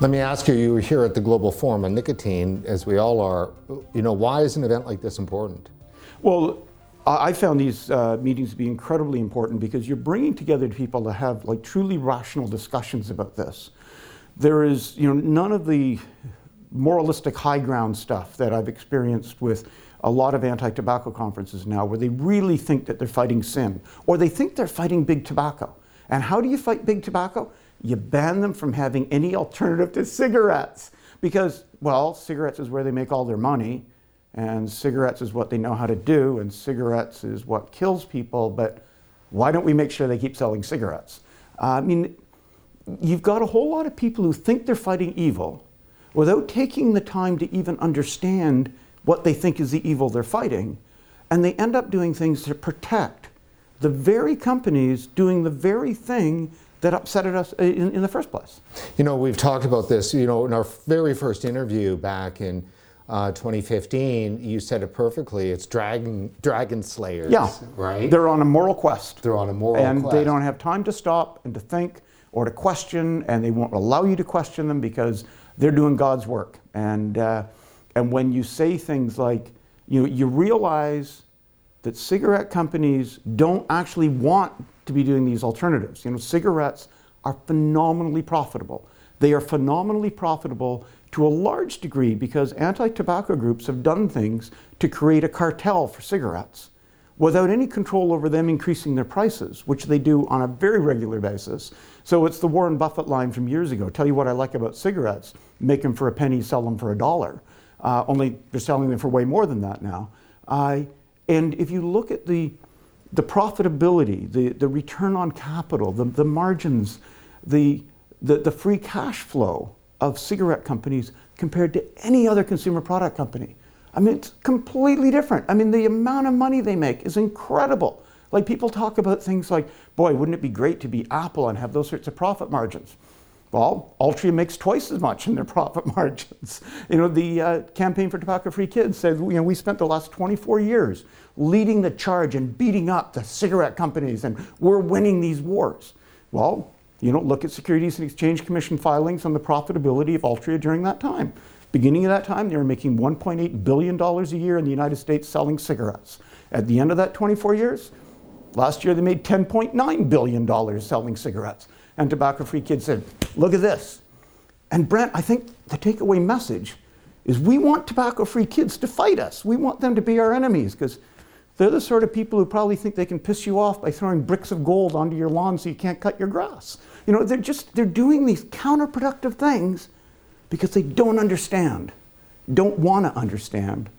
Let me ask you, you were here at the Global Forum on Nicotine, as we all are. You know, why is an event like this important? Well, I found these uh, meetings to be incredibly important because you're bringing together people to have like truly rational discussions about this. There is, you know, none of the moralistic high ground stuff that I've experienced with a lot of anti-tobacco conferences now where they really think that they're fighting sin or they think they're fighting big tobacco. And how do you fight big tobacco? You ban them from having any alternative to cigarettes because, well, cigarettes is where they make all their money, and cigarettes is what they know how to do, and cigarettes is what kills people, but why don't we make sure they keep selling cigarettes? Uh, I mean, you've got a whole lot of people who think they're fighting evil without taking the time to even understand what they think is the evil they're fighting, and they end up doing things to protect the very companies doing the very thing that upset us in, in the first place. You know, we've talked about this, you know, in our very first interview back in uh, 2015, you said it perfectly. It's dragon dragon slayers. Yeah, right. They're on a moral quest. They're on a moral and quest, and they don't have time to stop and to think or to question, and they won't allow you to question them because they're doing God's work. And uh, and when you say things like, you know, you realize that cigarette companies don't actually want to be doing these alternatives. You know, cigarettes are phenomenally profitable. They are phenomenally profitable to a large degree because anti-tobacco groups have done things to create a cartel for cigarettes without any control over them increasing their prices, which they do on a very regular basis. So it's the Warren Buffett line from years ago. Tell you what I like about cigarettes: make them for a penny, sell them for a dollar. Uh, only they're selling them for way more than that now. Uh, and if you look at the the profitability, the, the return on capital, the, the margins, the, the, the free cash flow of cigarette companies compared to any other consumer product company. I mean, it's completely different. I mean, the amount of money they make is incredible. Like people talk about things like, boy, wouldn't it be great to be Apple and have those sorts of profit margins? Well, Altria makes twice as much in their profit margins. You know, the uh, Campaign for Tobacco Free Kids said, you know, we spent the last 24 years leading the charge and beating up the cigarette companies, and we're winning these wars. Well, you know, look at Securities and Exchange Commission filings on the profitability of Altria during that time. Beginning of that time, they were making $1.8 billion a year in the United States selling cigarettes. At the end of that 24 years, last year they made $10.9 billion selling cigarettes and Tobacco Free Kids said, Look at this. And Brent, I think the takeaway message is we want tobacco free kids to fight us. We want them to be our enemies because they're the sort of people who probably think they can piss you off by throwing bricks of gold onto your lawn so you can't cut your grass. You know, they're just they're doing these counterproductive things because they don't understand, don't want to understand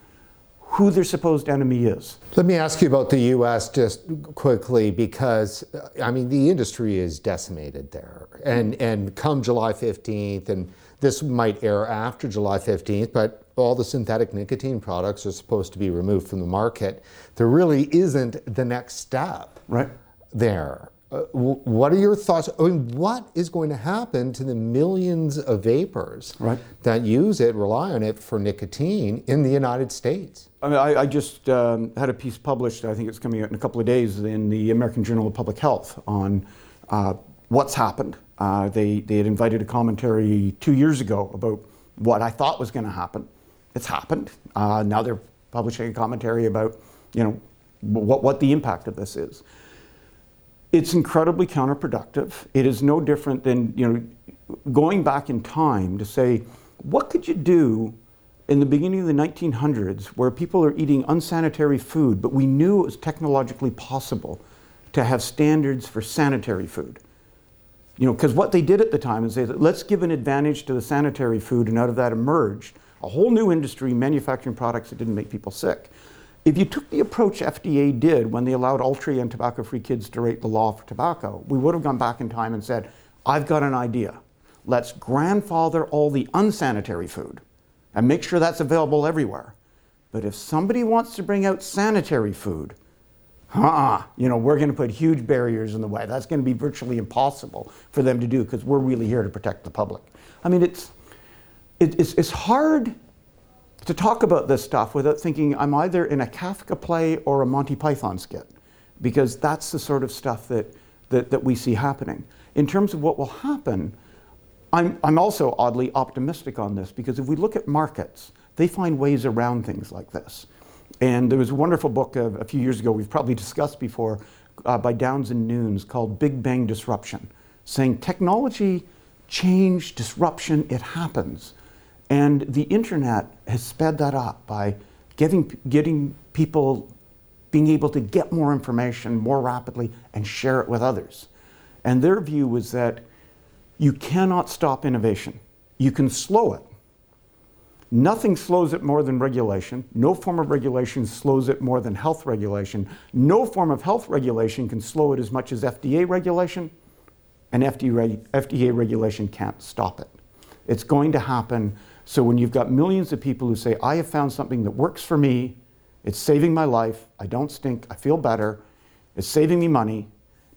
who their supposed enemy is. Let me ask you about the US just quickly because uh, I mean the industry is decimated there. And and come July 15th and this might air after July 15th, but all the synthetic nicotine products are supposed to be removed from the market. There really isn't the next step right there. Uh, what are your thoughts? I mean, what is going to happen to the millions of vapers right. that use it, rely on it for nicotine in the United States? I, mean, I, I just um, had a piece published, I think it's coming out in a couple of days, in the American Journal of Public Health on uh, what's happened. Uh, they, they had invited a commentary two years ago about what I thought was going to happen. It's happened. Uh, now they're publishing a commentary about, you know, what, what the impact of this is it's incredibly counterproductive. It is no different than you know going back in time to say, what could you do in the beginning of the 1900s where people are eating unsanitary food, but we knew it was technologically possible to have standards for sanitary food. You know, because what they did at the time is say, let's give an advantage to the sanitary food, and out of that emerged a whole new industry manufacturing products that didn't make people sick. If you took the approach FDA did when they allowed Altria and tobacco free kids to rate the law for tobacco, we would have gone back in time and said, I've got an idea. Let's grandfather all the unsanitary food and make sure that's available everywhere. But if somebody wants to bring out sanitary food, uh-uh, you know, we're going to put huge barriers in the way. That's going to be virtually impossible for them to do because we're really here to protect the public. I mean, it's, it, it's, it's hard to talk about this stuff without thinking I'm either in a Kafka play or a Monty Python skit, because that's the sort of stuff that, that, that we see happening. In terms of what will happen, I'm, I'm also oddly optimistic on this because if we look at markets, they find ways around things like this. And there was a wonderful book a, a few years ago we've probably discussed before uh, by Downes and Nunes called Big Bang Disruption, saying technology, change, disruption, it happens. And the internet has sped that up by getting, getting people being able to get more information more rapidly and share it with others. And their view was that you cannot stop innovation. You can slow it. Nothing slows it more than regulation. No form of regulation slows it more than health regulation. No form of health regulation can slow it as much as FDA regulation, and FDA, FDA regulation can't stop it. It's going to happen. So when you've got millions of people who say, I have found something that works for me, it's saving my life, I don't stink, I feel better, it's saving me money,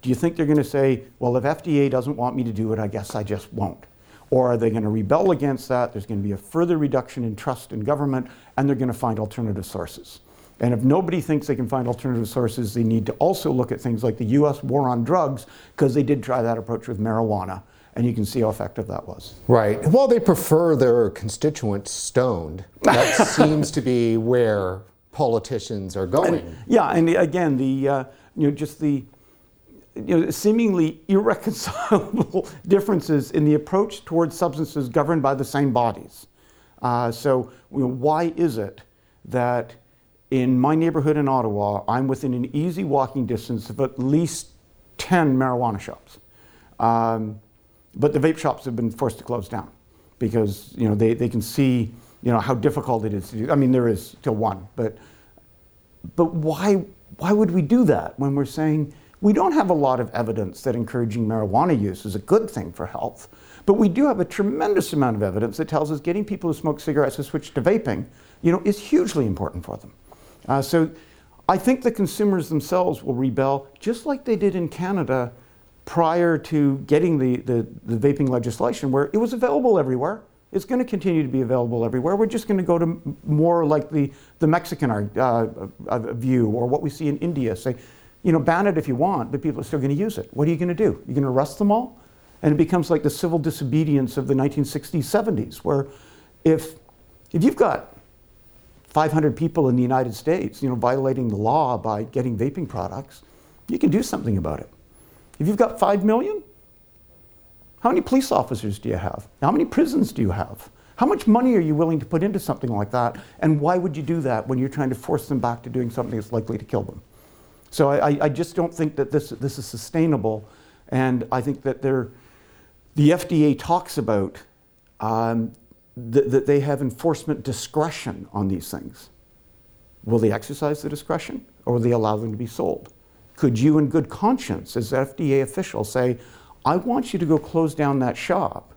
do you think they're going to say, well, if FDA doesn't want me to do it, I guess I just won't? Or are they going to rebel against that? There's going to be a further reduction in trust in government, and they're going to find alternative sources. And if nobody thinks they can find alternative sources, they need to also look at things like the US war on drugs, because they did try that approach with marijuana. And you can see how effective that was. Right. Well, they prefer their constituents stoned. That seems to be where politicians are going. And, yeah, and again, the uh, you know just the you know, seemingly irreconcilable differences in the approach towards substances governed by the same bodies. Uh, so, you know, why is it that in my neighborhood in Ottawa, I'm within an easy walking distance of at least 10 marijuana shops? Um, but the vape shops have been forced to close down because you know, they, they can see you know, how difficult it is to do. I mean, there is still one, but, but why, why would we do that when we're saying, we don't have a lot of evidence that encouraging marijuana use is a good thing for health, but we do have a tremendous amount of evidence that tells us getting people who smoke cigarettes to switch to vaping, you know, is hugely important for them. Uh, so I think the consumers themselves will rebel just like they did in Canada prior to getting the, the, the vaping legislation where it was available everywhere. It's going to continue to be available everywhere. We're just going to go to more like the, the Mexican uh, uh, view or what we see in India. Say, you know, ban it if you want, but people are still going to use it. What are you going to do? You're going to arrest them all? And it becomes like the civil disobedience of the 1960s, 70s, where if, if you've got 500 people in the United States, you know, violating the law by getting vaping products, you can do something about it. If you've got 5 million, how many police officers do you have? How many prisons do you have? How much money are you willing to put into something like that? And why would you do that when you're trying to force them back to doing something that's likely to kill them? So I, I just don't think that this, this is sustainable. And I think that the FDA talks about um, th- that they have enforcement discretion on these things. Will they exercise the discretion or will they allow them to be sold? Could you, in good conscience, as FDA official, say, I want you to go close down that shop,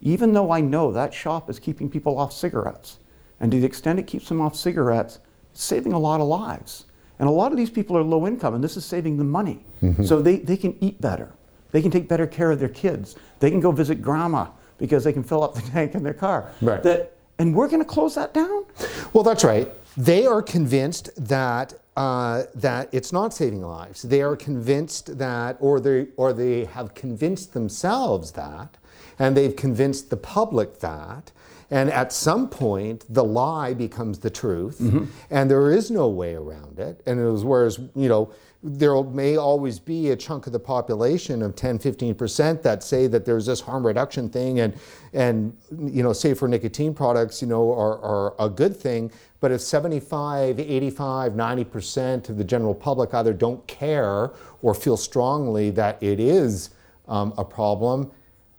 even though I know that shop is keeping people off cigarettes? And to the extent it keeps them off cigarettes, it's saving a lot of lives. And a lot of these people are low income, and this is saving them money. Mm-hmm. So they, they can eat better. They can take better care of their kids. They can go visit grandma because they can fill up the tank in their car. Right. That, and we're going to close that down? Well, that's right. They are convinced that uh, that it's not saving lives. They are convinced that, or they, or they have convinced themselves that, and they've convinced the public that, and at some point, the lie becomes the truth, mm-hmm. and there is no way around it. And it was whereas, you know, there may always be a chunk of the population of 10, 15% that say that there's this harm reduction thing and, and you know, safer nicotine products, you know, are, are a good thing. But if 75, 85, 90% of the general public either don't care or feel strongly that it is um, a problem,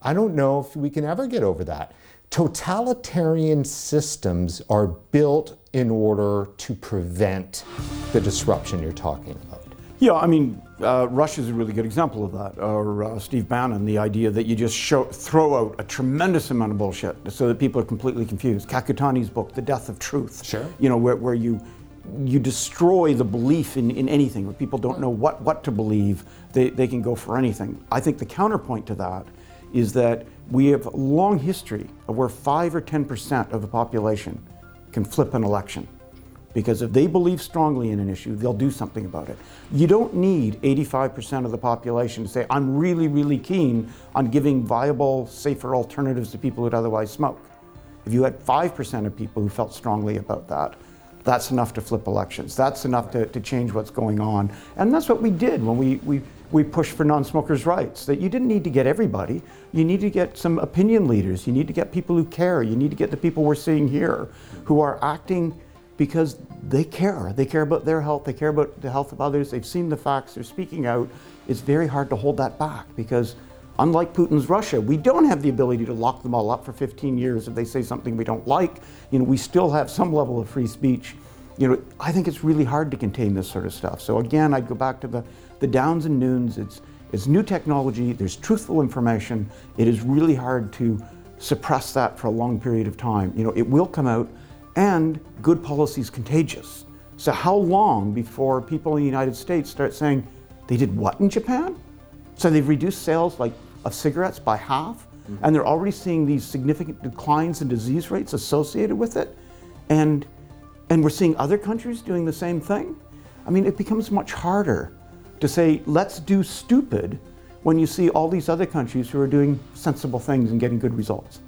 I don't know if we can ever get over that totalitarian systems are built in order to prevent the disruption you're talking about. Yeah, I mean, uh, Russia is a really good example of that. Or uh, Steve Bannon, the idea that you just show, throw out a tremendous amount of bullshit so that people are completely confused. Kakutani's book, The Death of Truth. Sure. You know, where, where you you destroy the belief in, in anything. When people don't know what, what to believe, they, they can go for anything. I think the counterpoint to that is that we have a long history of where 5 or 10% of the population can flip an election. Because if they believe strongly in an issue, they'll do something about it. You don't need 85% of the population to say, I'm really, really keen on giving viable, safer alternatives to people who'd otherwise smoke. If you had 5% of people who felt strongly about that, that's enough to flip elections. That's enough to, to change what's going on. And that's what we did when we, we, we pushed for non smokers' rights. That you didn't need to get everybody, you need to get some opinion leaders, you need to get people who care, you need to get the people we're seeing here who are acting because they care. They care about their health, they care about the health of others, they've seen the facts, they're speaking out. It's very hard to hold that back because unlike Putin's Russia, we don't have the ability to lock them all up for 15 years if they say something we don't like. You know, we still have some level of free speech. You know, I think it's really hard to contain this sort of stuff. So again, I'd go back to the, the Downes and Nunes. It's, it's new technology, there's truthful information. It is really hard to suppress that for a long period of time. You know, it will come out and good policy is contagious. So, how long before people in the United States start saying, they did what in Japan? So, they've reduced sales like of cigarettes by half, mm-hmm. and they're already seeing these significant declines in disease rates associated with it. And, and we're seeing other countries doing the same thing. I mean, it becomes much harder to say, let's do stupid when you see all these other countries who are doing sensible things and getting good results.